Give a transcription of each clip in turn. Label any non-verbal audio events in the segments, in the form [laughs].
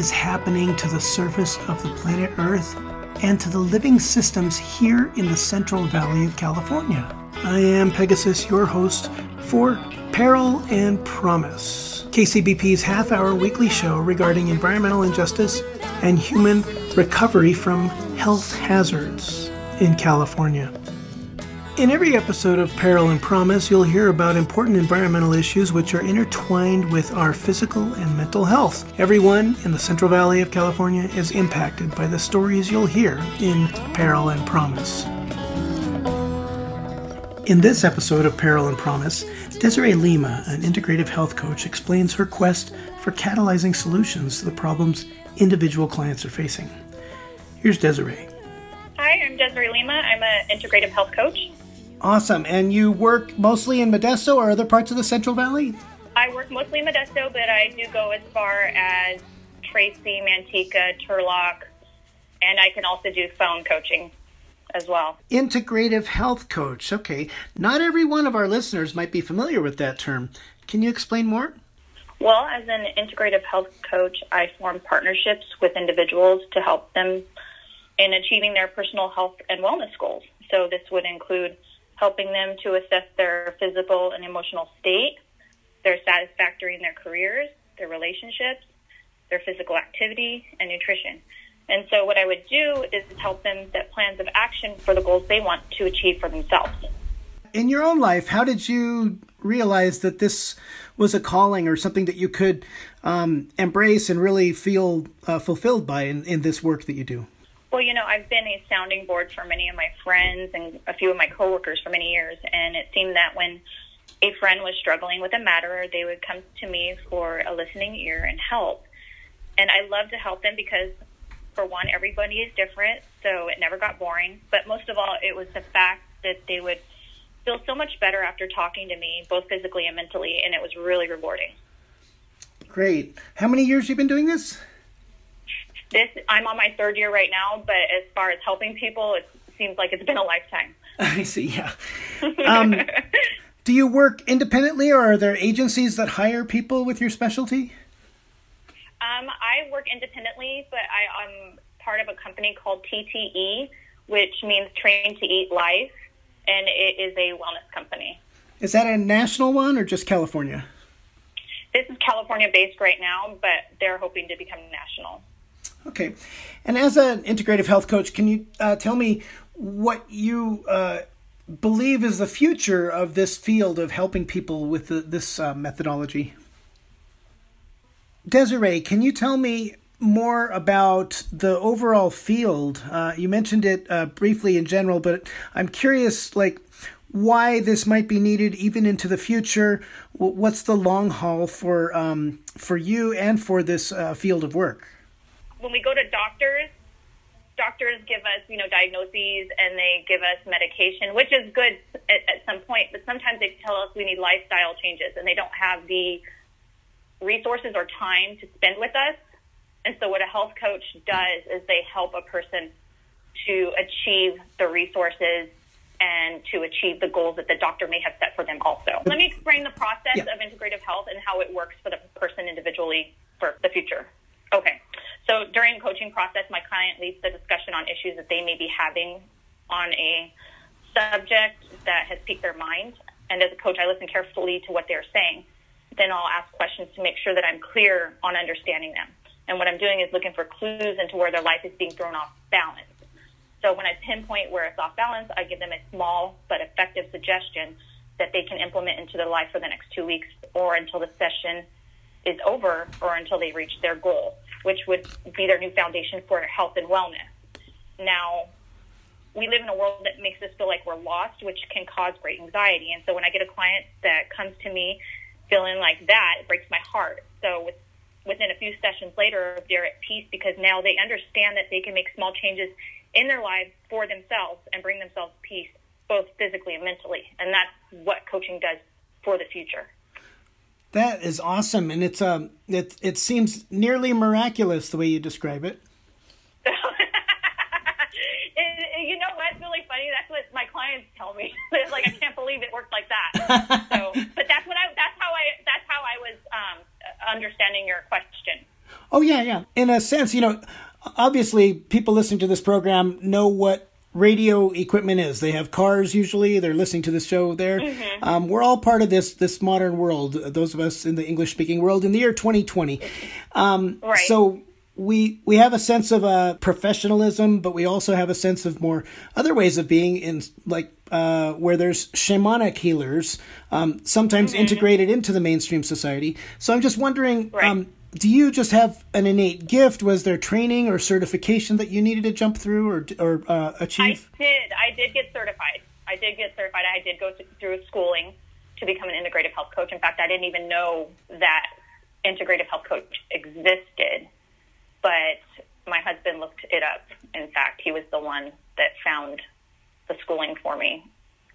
is happening to the surface of the planet Earth and to the living systems here in the Central Valley of California. I am Pegasus, your host for Peril and Promise, KCBP's half hour weekly show regarding environmental injustice and human recovery from health hazards in California. In every episode of Peril and Promise, you'll hear about important environmental issues which are intertwined with our physical and mental health. Everyone in the Central Valley of California is impacted by the stories you'll hear in Peril and Promise. In this episode of Peril and Promise, Desiree Lima, an integrative health coach, explains her quest for catalyzing solutions to the problems individual clients are facing. Here's Desiree. Hi, I'm Desiree Lima. I'm an integrative health coach. Awesome. And you work mostly in Modesto or other parts of the Central Valley? I work mostly in Modesto, but I do go as far as Tracy, Manteca, Turlock, and I can also do phone coaching as well. Integrative health coach. Okay. Not every one of our listeners might be familiar with that term. Can you explain more? Well, as an integrative health coach, I form partnerships with individuals to help them in achieving their personal health and wellness goals. So this would include helping them to assess their physical and emotional state, their satisfactory in their careers, their relationships, their physical activity, and nutrition. And so, what I would do is help them set plans of action for the goals they want to achieve for themselves. In your own life, how did you realize that this was a calling or something that you could um, embrace and really feel uh, fulfilled by in, in this work that you do? Well, you know, I've been a sounding board for many of my friends and a few of my coworkers for many years, and it seemed that when a friend was struggling with a matter, they would come to me for a listening ear and help. And I love to help them because, for one, everybody is different, so it never got boring. But most of all, it was the fact that they would feel so much better after talking to me, both physically and mentally, and it was really rewarding. Great. How many years you been doing this? This I'm on my third year right now, but as far as helping people, it seems like it's been a lifetime. [laughs] I see. Yeah. Um, do you work independently, or are there agencies that hire people with your specialty? Um, I work independently, but I, I'm part of a company called TTE, which means Train to Eat Life, and it is a wellness company. Is that a national one or just California? This is California based right now, but they're hoping to become national. Okay. And as an integrative health coach, can you uh, tell me what you uh, believe is the future of this field of helping people with the, this uh, methodology? Desiree, can you tell me more about the overall field? Uh, you mentioned it uh, briefly in general, but I'm curious, like, why this might be needed even into the future. What's the long haul for um, for you and for this uh, field of work? When we go to doctors, doctors give us, you know, diagnoses and they give us medication, which is good at, at some point, but sometimes they tell us we need lifestyle changes and they don't have the resources or time to spend with us. And so what a health coach does is they help a person to achieve the resources and to achieve the goals that the doctor may have set for them also. Let me explain the process yeah. of integrative health and how it works for the person individually for the future. Okay. So during the coaching process, my client leads the discussion on issues that they may be having on a subject that has piqued their mind. And as a coach, I listen carefully to what they're saying. Then I'll ask questions to make sure that I'm clear on understanding them. And what I'm doing is looking for clues into where their life is being thrown off balance. So when I pinpoint where it's off balance, I give them a small but effective suggestion that they can implement into their life for the next two weeks or until the session is over or until they reach their goal, which would be their new foundation for health and wellness. Now, we live in a world that makes us feel like we're lost, which can cause great anxiety. And so when I get a client that comes to me feeling like that, it breaks my heart. So with, within a few sessions later, they're at peace because now they understand that they can make small changes in their lives for themselves and bring themselves peace, both physically and mentally. And that's what coaching does for the future. That is awesome, and it's um it it seems nearly miraculous the way you describe it. [laughs] it, you know what's really funny? That's what my clients tell me. [laughs] It's like I can't believe it worked like that. so, [laughs] but that's what I that's how I that's how I was um, understanding your question. Oh yeah, yeah. In a sense, you know, obviously people listening to this program know what radio equipment is. They have cars usually. They're listening to the show there. Mm-hmm. Um, we're all part of this this modern world. Those of us in the English speaking world in the year 2020. Um, right. So we we have a sense of uh, professionalism, but we also have a sense of more other ways of being in like uh, where there's shamanic healers, um, sometimes mm-hmm. integrated into the mainstream society. So I'm just wondering. Right. Um, do you just have an innate gift? Was there training or certification that you needed to jump through or or uh, achieve? I did. I did get certified. I did get certified. I did go through schooling to become an integrative health coach. In fact, I didn't even know that integrative health coach existed, but my husband looked it up. In fact, he was the one that found the schooling for me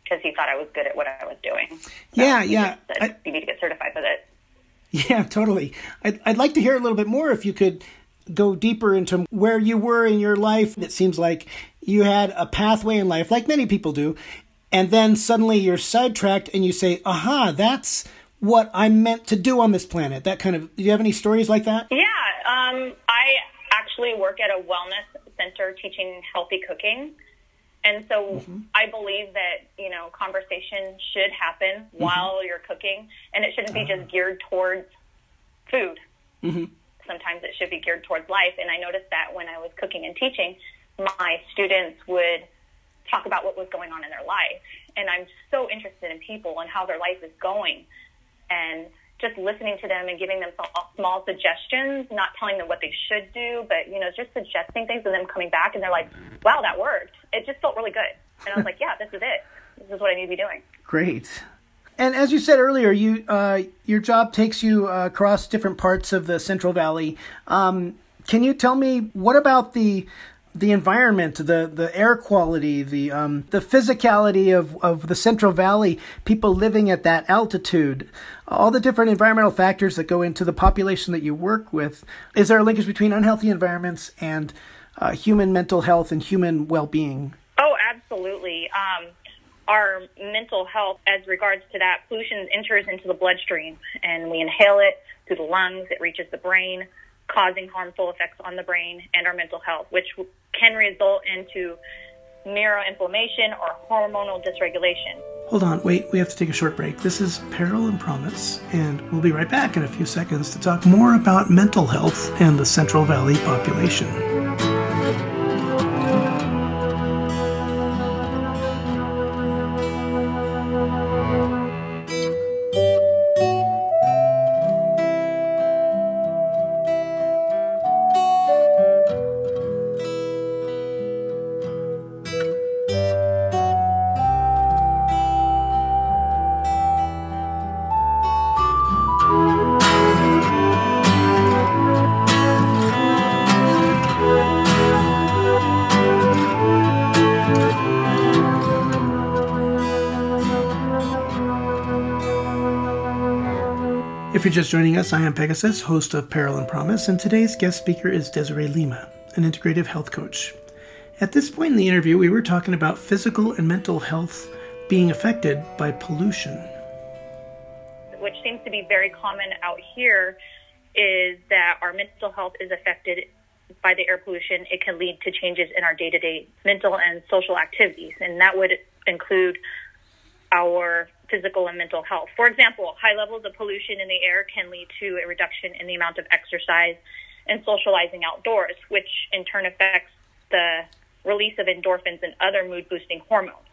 because he thought I was good at what I was doing. So yeah, yeah. Said, I, you need to get certified with it. Yeah, totally. I'd, I'd like to hear a little bit more if you could go deeper into where you were in your life. It seems like you had a pathway in life, like many people do, and then suddenly you're sidetracked and you say, aha, that's what I'm meant to do on this planet. That kind of, do you have any stories like that? Yeah. Um, I actually work at a wellness center teaching healthy cooking. And so mm-hmm. I believe that, you know, conversation should happen mm-hmm. while you're cooking and it shouldn't be just uh-huh. geared towards food. Mm-hmm. Sometimes it should be geared towards life. And I noticed that when I was cooking and teaching, my students would talk about what was going on in their life. And I'm so interested in people and how their life is going. And just listening to them and giving them small suggestions, not telling them what they should do, but you know, just suggesting things and them coming back and they're like, "Wow, that worked." It just felt really good, and I was like, [laughs] "Yeah, this is it. This is what I need to be doing." Great. And as you said earlier, you uh, your job takes you uh, across different parts of the Central Valley. Um, can you tell me what about the the environment, the the air quality, the um, the physicality of, of the Central Valley, people living at that altitude, all the different environmental factors that go into the population that you work with. Is there a linkage between unhealthy environments and uh, human mental health and human well being? Oh, absolutely. Um, our mental health, as regards to that, pollution enters into the bloodstream, and we inhale it through the lungs. It reaches the brain causing harmful effects on the brain and our mental health, which can result into neuroinflammation or hormonal dysregulation. Hold on, wait, we have to take a short break. This is Peril and Promise, and we'll be right back in a few seconds to talk more about mental health and the Central Valley population. You're just joining us, I am Pegasus, host of Peril and Promise, and today's guest speaker is Desiree Lima, an integrative health coach. At this point in the interview, we were talking about physical and mental health being affected by pollution. Which seems to be very common out here is that our mental health is affected by the air pollution. It can lead to changes in our day to day mental and social activities, and that would include our physical and mental health. For example, high levels of pollution in the air can lead to a reduction in the amount of exercise and socializing outdoors, which in turn affects the release of endorphins and other mood boosting hormones.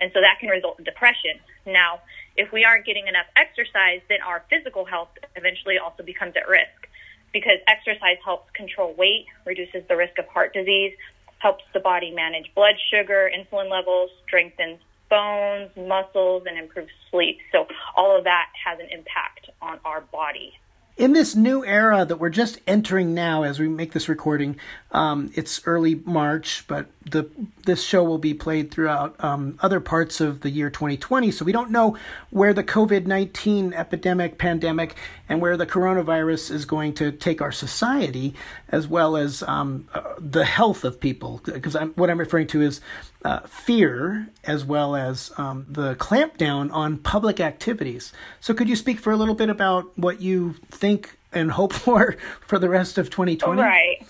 And so that can result in depression. Now, if we aren't getting enough exercise, then our physical health eventually also becomes at risk because exercise helps control weight, reduces the risk of heart disease, helps the body manage blood sugar, insulin levels, strengthens bones, muscles, and improves sleep. So all of that has an impact on our body. In this new era that we're just entering now, as we make this recording, um, it's early March, but the this show will be played throughout um, other parts of the year 2020. So we don't know where the COVID 19 epidemic, pandemic, and where the coronavirus is going to take our society, as well as um, uh, the health of people. Because what I'm referring to is uh, fear, as well as um, the clampdown on public activities. So could you speak for a little bit about what you think and hope [laughs] for for the rest of 2020? Right.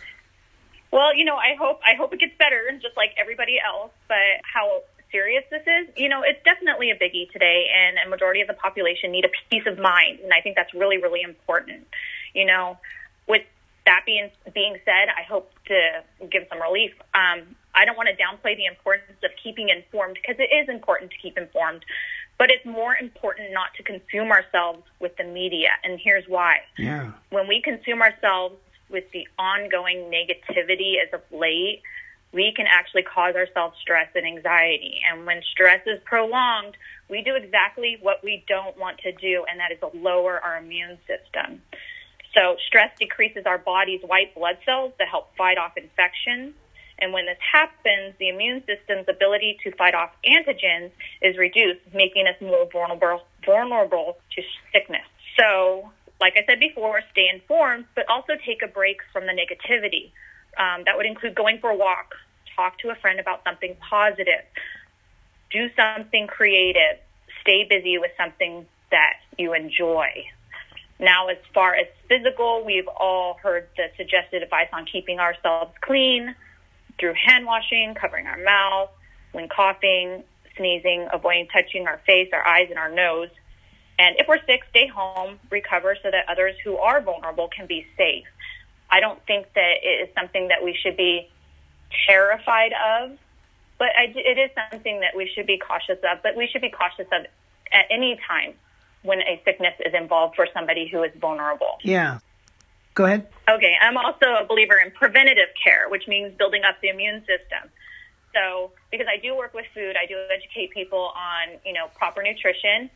Well, you know, I hope I hope it gets better, just like everybody else. But how serious this is, you know, it's definitely a biggie today, and a majority of the population need a peace of mind, and I think that's really, really important. You know, with that being being said, I hope to give some relief. Um, I don't want to downplay the importance of keeping informed because it is important to keep informed, but it's more important not to consume ourselves with the media, and here's why. Yeah. When we consume ourselves with the ongoing negativity as of late, we can actually cause ourselves stress and anxiety. And when stress is prolonged, we do exactly what we don't want to do, and that is lower our immune system. So, stress decreases our body's white blood cells that help fight off infections. And when this happens, the immune system's ability to fight off antigens is reduced, making us more vulnerable, vulnerable to sickness. So, like I said before, stay informed, but also take a break from the negativity. Um, that would include going for a walk, talk to a friend about something positive, do something creative, stay busy with something that you enjoy. Now, as far as physical, we've all heard the suggested advice on keeping ourselves clean through hand washing, covering our mouth, when coughing, sneezing, avoiding touching our face, our eyes, and our nose. And if we're sick, stay home, recover so that others who are vulnerable can be safe. I don't think that it is something that we should be terrified of, but I, it is something that we should be cautious of. But we should be cautious of at any time when a sickness is involved for somebody who is vulnerable. Yeah. Go ahead. Okay. I'm also a believer in preventative care, which means building up the immune system. So, because I do work with food, I do educate people on, you know, proper nutrition,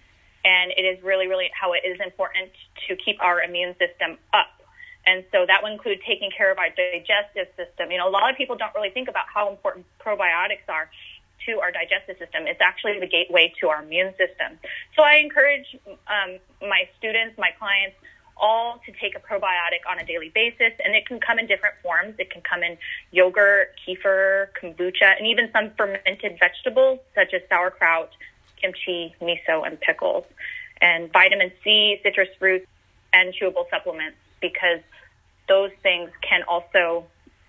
and it is really, really how it is important to keep our immune system up. And so that will include taking care of our digestive system. You know, a lot of people don't really think about how important probiotics are to our digestive system. It's actually the gateway to our immune system. So I encourage um, my students, my clients, all to take a probiotic on a daily basis, and it can come in different forms. It can come in yogurt, kefir, kombucha, and even some fermented vegetables such as sauerkraut, kimchi, miso, and pickles. And vitamin C, citrus fruits, and chewable supplements because those things can also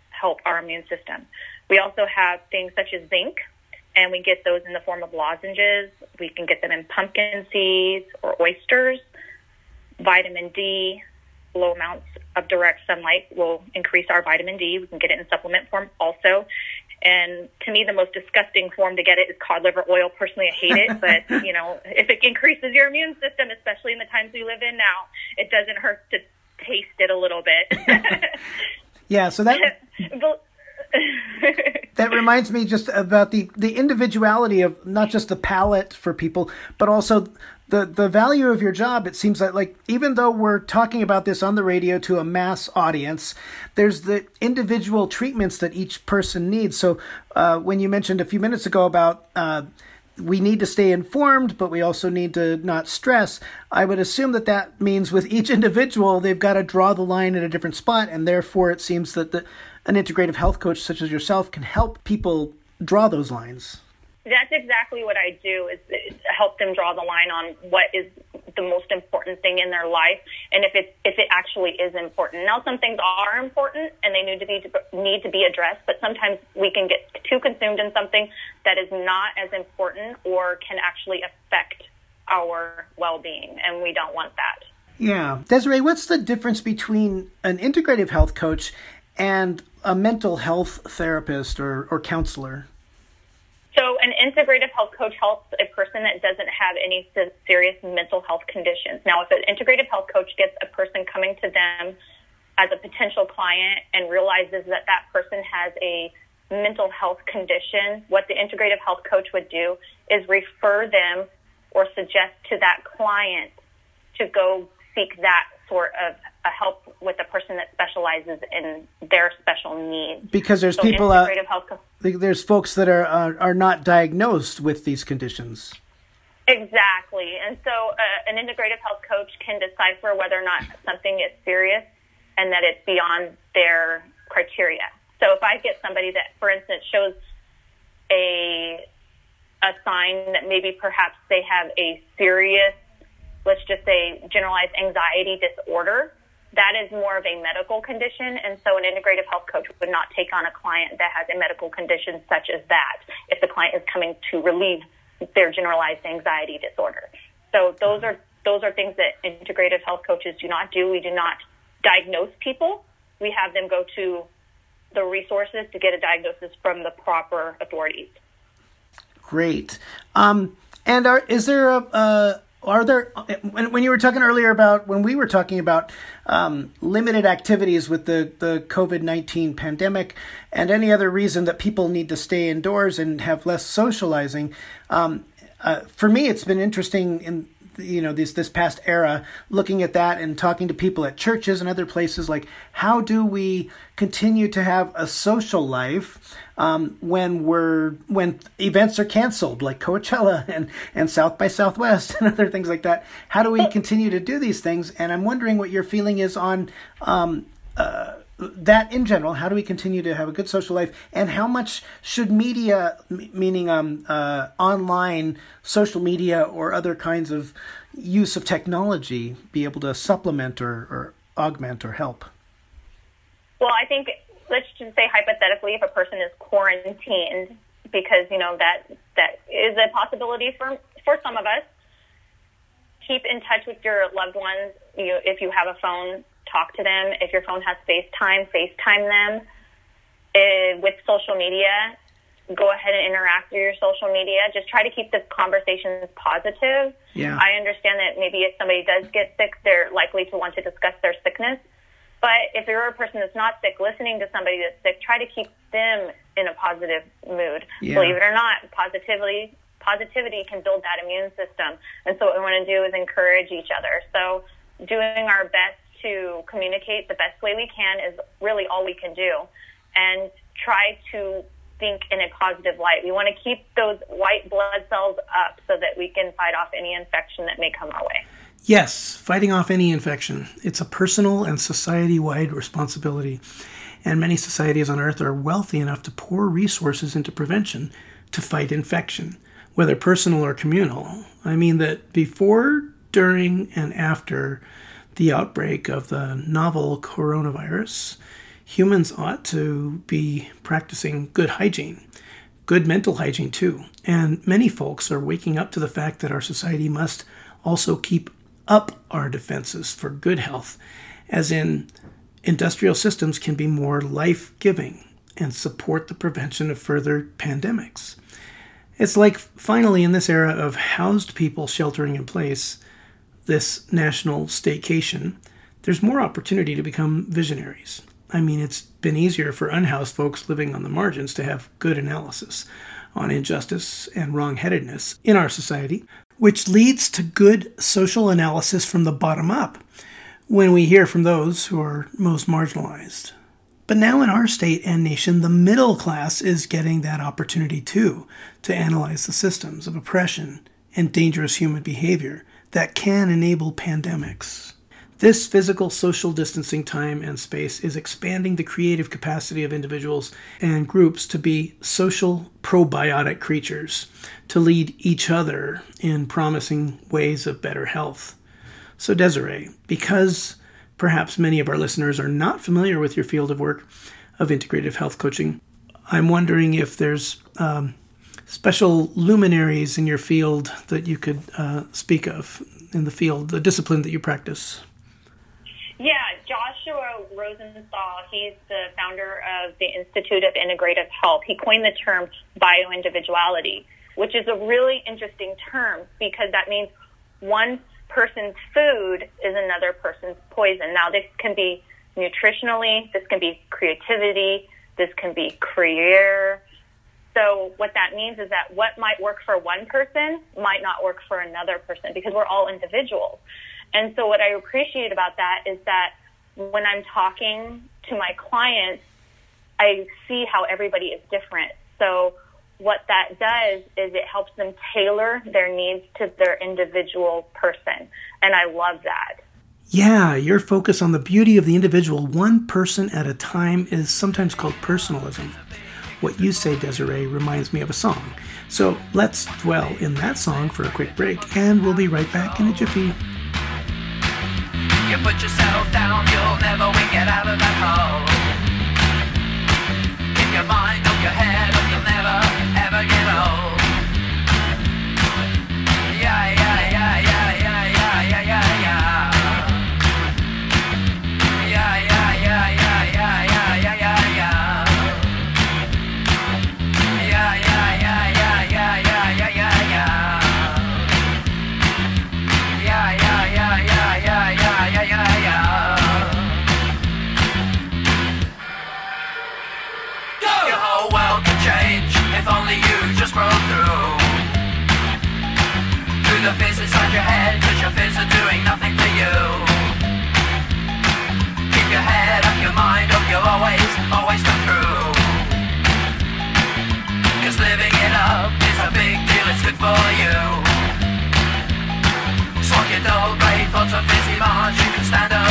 help our immune system. We also have things such as zinc, and we get those in the form of lozenges. We can get them in pumpkin seeds or oysters. Vitamin D, low amounts of direct sunlight will increase our vitamin D. We can get it in supplement form also. And to me, the most disgusting form to get it is cod liver oil. Personally, I hate it, [laughs] but you know, if it increases your immune system, especially in the times we live in now, it doesn't hurt to taste it a little bit. [laughs] yeah, so that [laughs] that reminds me just about the the individuality of not just the palate for people, but also the the value of your job. It seems like like even though we're talking about this on the radio to a mass audience, there's the individual treatments that each person needs. So uh, when you mentioned a few minutes ago about uh, we need to stay informed, but we also need to not stress. I would assume that that means with each [laughs] individual, they've got to draw the line at a different spot, and therefore it seems that the, an integrative health coach such as yourself can help people draw those lines. That's exactly what I do is help them draw the line on what is the most important thing in their life and if it if it actually is important. Now some things are important and they need to be need to be addressed, but sometimes we can get too consumed in something that is not as important or can actually affect our well-being and we don't want that. Yeah. Desiree, what's the difference between an integrative health coach and a mental health therapist or, or counselor? So, an integrative health coach helps a person that doesn't have any serious mental health conditions. Now, if an integrative health coach gets a person coming to them as a potential client and realizes that that person has a mental health condition, what the integrative health coach would do is refer them or suggest to that client to go seek that sort of a help with a person that specializes in their special needs. Because there's so people, uh, there's folks that are, are are not diagnosed with these conditions. Exactly, and so uh, an integrative health coach can decipher whether or not something is serious and that it's beyond their criteria. So if I get somebody that, for instance, shows a a sign that maybe perhaps they have a serious, let's just say, generalized anxiety disorder, that is more of a medical condition. And so an integrative health coach would not take on a client that has a medical condition such as that if the client is coming to relieve their generalized anxiety disorder. So those are those are things that integrative health coaches do not do. We do not diagnose people. We have them go to the resources to get a diagnosis from the proper authorities. Great. Um, and are, is there a, a are there when, you were talking earlier about when we were talking about um, limited activities with the, the covid-19 pandemic and any other reason that people need to stay indoors and have less socializing um, uh, for me it's been interesting in you know this this past era looking at that and talking to people at churches and other places like how do we continue to have a social life um, when we're when events are canceled like Coachella and and South by Southwest [laughs] and other things like that? How do we continue to do these things? And I'm wondering what your feeling is on um, uh, that in general, how do we continue to have a good social life, and how much should media, meaning um, uh, online social media or other kinds of use of technology, be able to supplement or, or augment or help? Well, I think let's just say hypothetically, if a person is quarantined, because you know that that is a possibility for for some of us. Keep in touch with your loved ones. You, if you have a phone, talk to them. If your phone has FaceTime, FaceTime them. Uh, with social media, go ahead and interact through your social media. Just try to keep the conversations positive. Yeah. I understand that maybe if somebody does get sick, they're likely to want to discuss their sickness. But if you're a person that's not sick, listening to somebody that's sick, try to keep them in a positive mood. Yeah. Believe it or not, positively positivity can build that immune system. And so what we want to do is encourage each other. So doing our best to communicate the best way we can is really all we can do. And try to think in a positive light. We want to keep those white blood cells up so that we can fight off any infection that may come our way. Yes, fighting off any infection. It's a personal and society wide responsibility. And many societies on Earth are wealthy enough to pour resources into prevention to fight infection, whether personal or communal. I mean, that before, during, and after the outbreak of the novel coronavirus, humans ought to be practicing good hygiene, good mental hygiene too. And many folks are waking up to the fact that our society must also keep up our defenses for good health, as in, industrial systems can be more life giving and support the prevention of further pandemics. It's like finally in this era of housed people sheltering in place, this national staycation, there's more opportunity to become visionaries. I mean, it's been easier for unhoused folks living on the margins to have good analysis on injustice and wrongheadedness in our society, which leads to good social analysis from the bottom up when we hear from those who are most marginalized. But now in our state and nation, the middle class is getting that opportunity too to analyze the systems of oppression and dangerous human behavior that can enable pandemics. This physical social distancing time and space is expanding the creative capacity of individuals and groups to be social probiotic creatures, to lead each other in promising ways of better health. So, Desiree, because perhaps many of our listeners are not familiar with your field of work of integrative health coaching, I'm wondering if there's um, special luminaries in your field that you could uh, speak of in the field, the discipline that you practice. Yeah, Joshua Rosenthal, he's the founder of the Institute of Integrative Health. He coined the term bioindividuality, which is a really interesting term because that means one person's food is another person's poison. Now, this can be nutritionally, this can be creativity, this can be career. So, what that means is that what might work for one person might not work for another person because we're all individuals. And so what I appreciate about that is that when I'm talking to my clients, I see how everybody is different. So what that does is it helps them tailor their needs to their individual person. And I love that. Yeah, your focus on the beauty of the individual, one person at a time, is sometimes called personalism. What you say, Desiree, reminds me of a song. So let's dwell in that song for a quick break, and we'll be right back in a jiffy. You put yourself down, you'll never get out of that hole. Keep your mind your head, you can stand up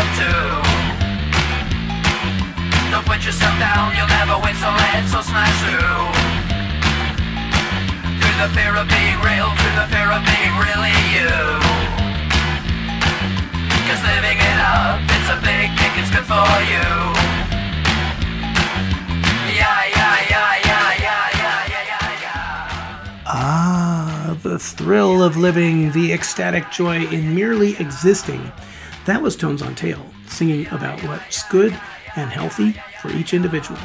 Ah the thrill of living, the ecstatic joy in merely existing. That was Tones on Tail, singing about what's good and healthy for each individual.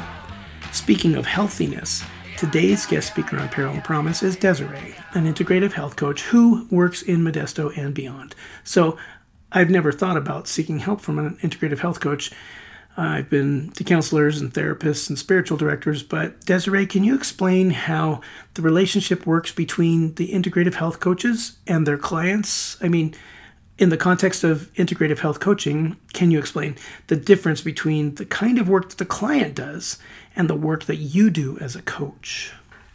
Speaking of healthiness, today's guest speaker on and Promise is Desiree, an integrative health coach who works in Modesto and beyond. So I've never thought about seeking help from an integrative health coach. I've been to counselors and therapists and spiritual directors, but Desiree, can you explain how the relationship works between the integrative health coaches and their clients? I mean, in the context of integrative health coaching, can you explain the difference between the kind of work that the client does and the work that you do as a coach?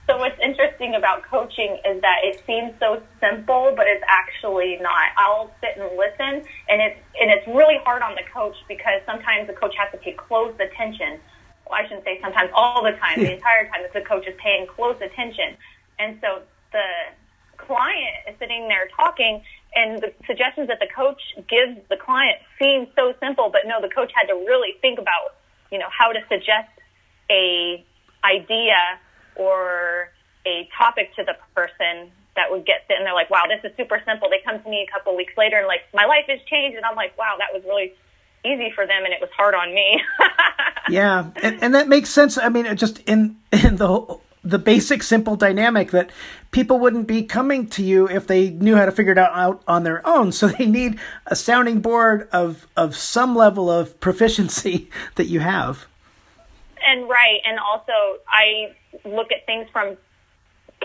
So interesting about coaching is that it seems so simple, but it's actually not. I'll sit and listen, and it's and it's really hard on the coach because sometimes the coach has to pay close attention. Well, I shouldn't say sometimes, all the time, the entire time that the coach is paying close attention, and so the client is sitting there talking, and the suggestions that the coach gives the client seem so simple, but no, the coach had to really think about, you know, how to suggest a idea or a topic to the person that would get and they're like, wow, this is super simple. They come to me a couple weeks later and like, my life has changed, and I'm like, wow, that was really easy for them, and it was hard on me. [laughs] Yeah, and, and that makes sense. I mean, it just in in the whole- the basic simple dynamic that people wouldn't be coming to you if they knew how to figure it out, out on their own. So they need a sounding board of of some level of proficiency [laughs] that you have. and right, and also I look at things from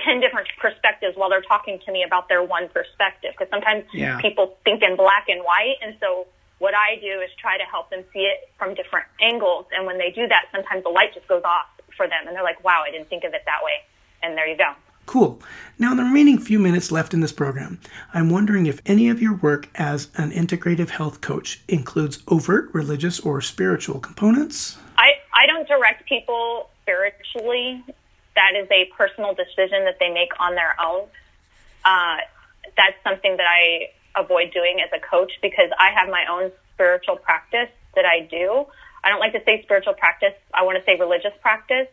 ten different perspectives while they're talking to me about their one perspective. Because sometimes Yeah. people think in black and white, and so what I do is try to help them see it from different angles. And when they do that, sometimes the light just goes off for them, and they're like, "Wow, I didn't think of it that way." And there you go. Cool. Now, in the remaining few minutes left in this program, I'm wondering if any of your work as an integrative health coach includes overt religious or spiritual components. I, I don't direct people spiritually. That is a personal decision that they make on their own. Uh, that's something that I avoid doing as a coach because I have my own spiritual practice that I do. I don't like to say spiritual practice. I want to say religious practice.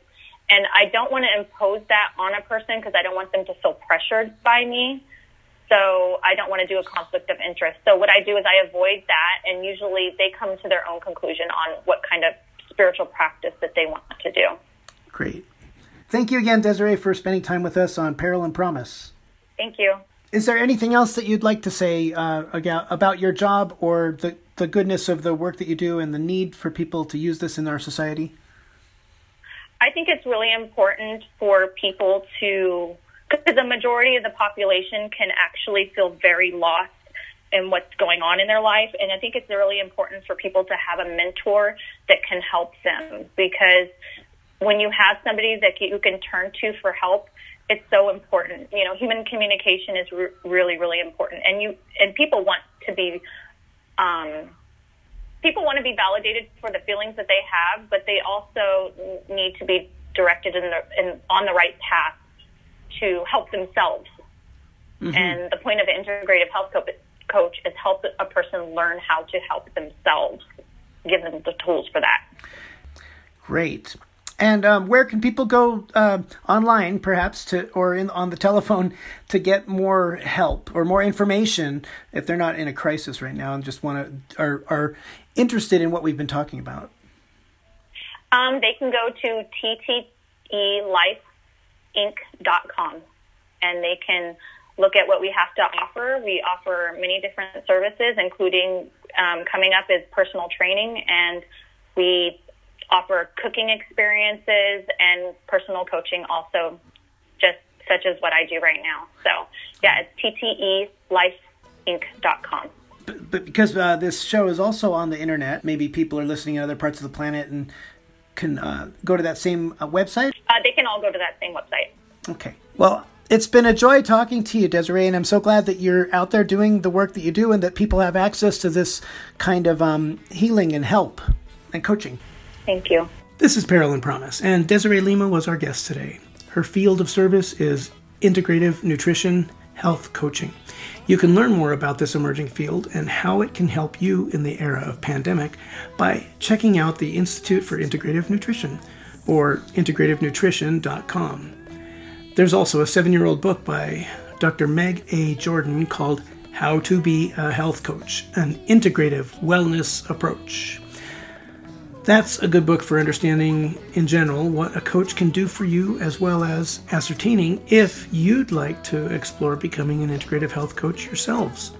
And I don't want to impose that on a person because I don't want them to feel pressured by me. So I don't want to do a conflict of interest. So what I do is I avoid that, and usually they come to their own conclusion on what kind of spiritual practice that they want to do. Great. Thank you again, Desiree, for spending time with us on Peril and Promise. Thank you. Is there anything else that you'd like to say uh, about your job or the, the goodness of the work that you do and the need for people to use this in our society? I think it's really important for people to, because the majority of the population can actually feel very lost in what's going on in their life. And I think it's really important for people to have a mentor that can help them because when you have somebody that you can turn to for help, it's so important. You know, human communication is re- really, really important. And you, and people want to be, um, people want to be validated for the feelings that they have, but they also need to be directed in the in, on the right path to help themselves. And the point of an integrative health co- coach is help a person learn how to help themselves, give them the tools for that. Great. And um, where can people go uh, online, perhaps, to or in, on the telephone to get more help or more information if they're not in a crisis right now and just want to are are interested in what we've been talking about? Um, they can go to ttelifeinc.com and they can look at what we have to offer. We offer many different services, including um, coming up is personal training, and we offer cooking experiences and personal coaching also, just such as what I do right now. So, yeah, it's ttelifeinc.com. But, but because uh, this show is also on the internet, maybe people are listening in other parts of the planet and can uh, go to that same uh, website? Uh, they can all go to that same website. Okay. Well, it's been a joy talking to you, Desiree, and I'm so glad that you're out there doing the work that you do and that people have access to this kind of um, healing and help and coaching. Thank you. This is and Promise, and Desiree Lima was our guest today. Her field of service is integrative nutrition health coaching. You can learn more about this emerging field and how it can help you in the era of pandemic by checking out the Institute for Integrative Nutrition or integrativenutrition.com. There's also a seven year old book by Dr. Meg A. Jordan called How to Be a Health Coach An Integrative Wellness Approach. That's a good book for understanding in general what a coach can do for you, as well as ascertaining if you'd like to explore becoming an integrative health coach yourselves.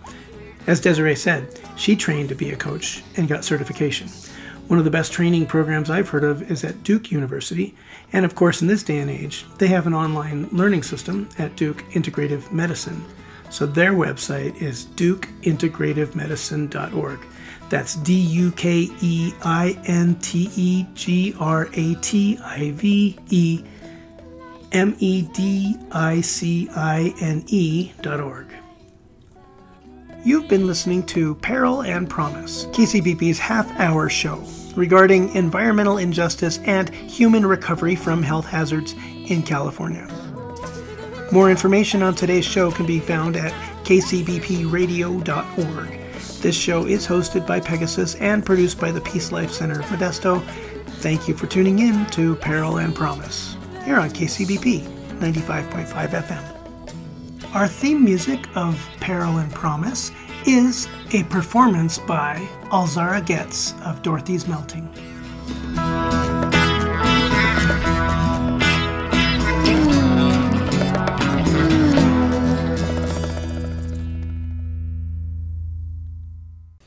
As Desiree said, she trained to be a coach and got certification. One of the best training programs I've heard of is at Duke University, and of course, in this day and age, they have an online learning system at Duke Integrative Medicine. So their website is dukeintegrativemedicine.org. That's D U K E I N T E G R A T I V E M E D I C I N E dot org. You've been listening to Peril and Promise, KCBP's half hour show regarding environmental injustice and human recovery from health hazards in California. More information on today's show can be found at kcbpradio.org. This show is hosted by Pegasus and produced by the Peace Life Center of Modesto. Thank you for tuning in to Peril and Promise here on KCBP 95.5 FM. Our theme music of Peril and Promise is a performance by Alzara Getz of Dorothy's Melting.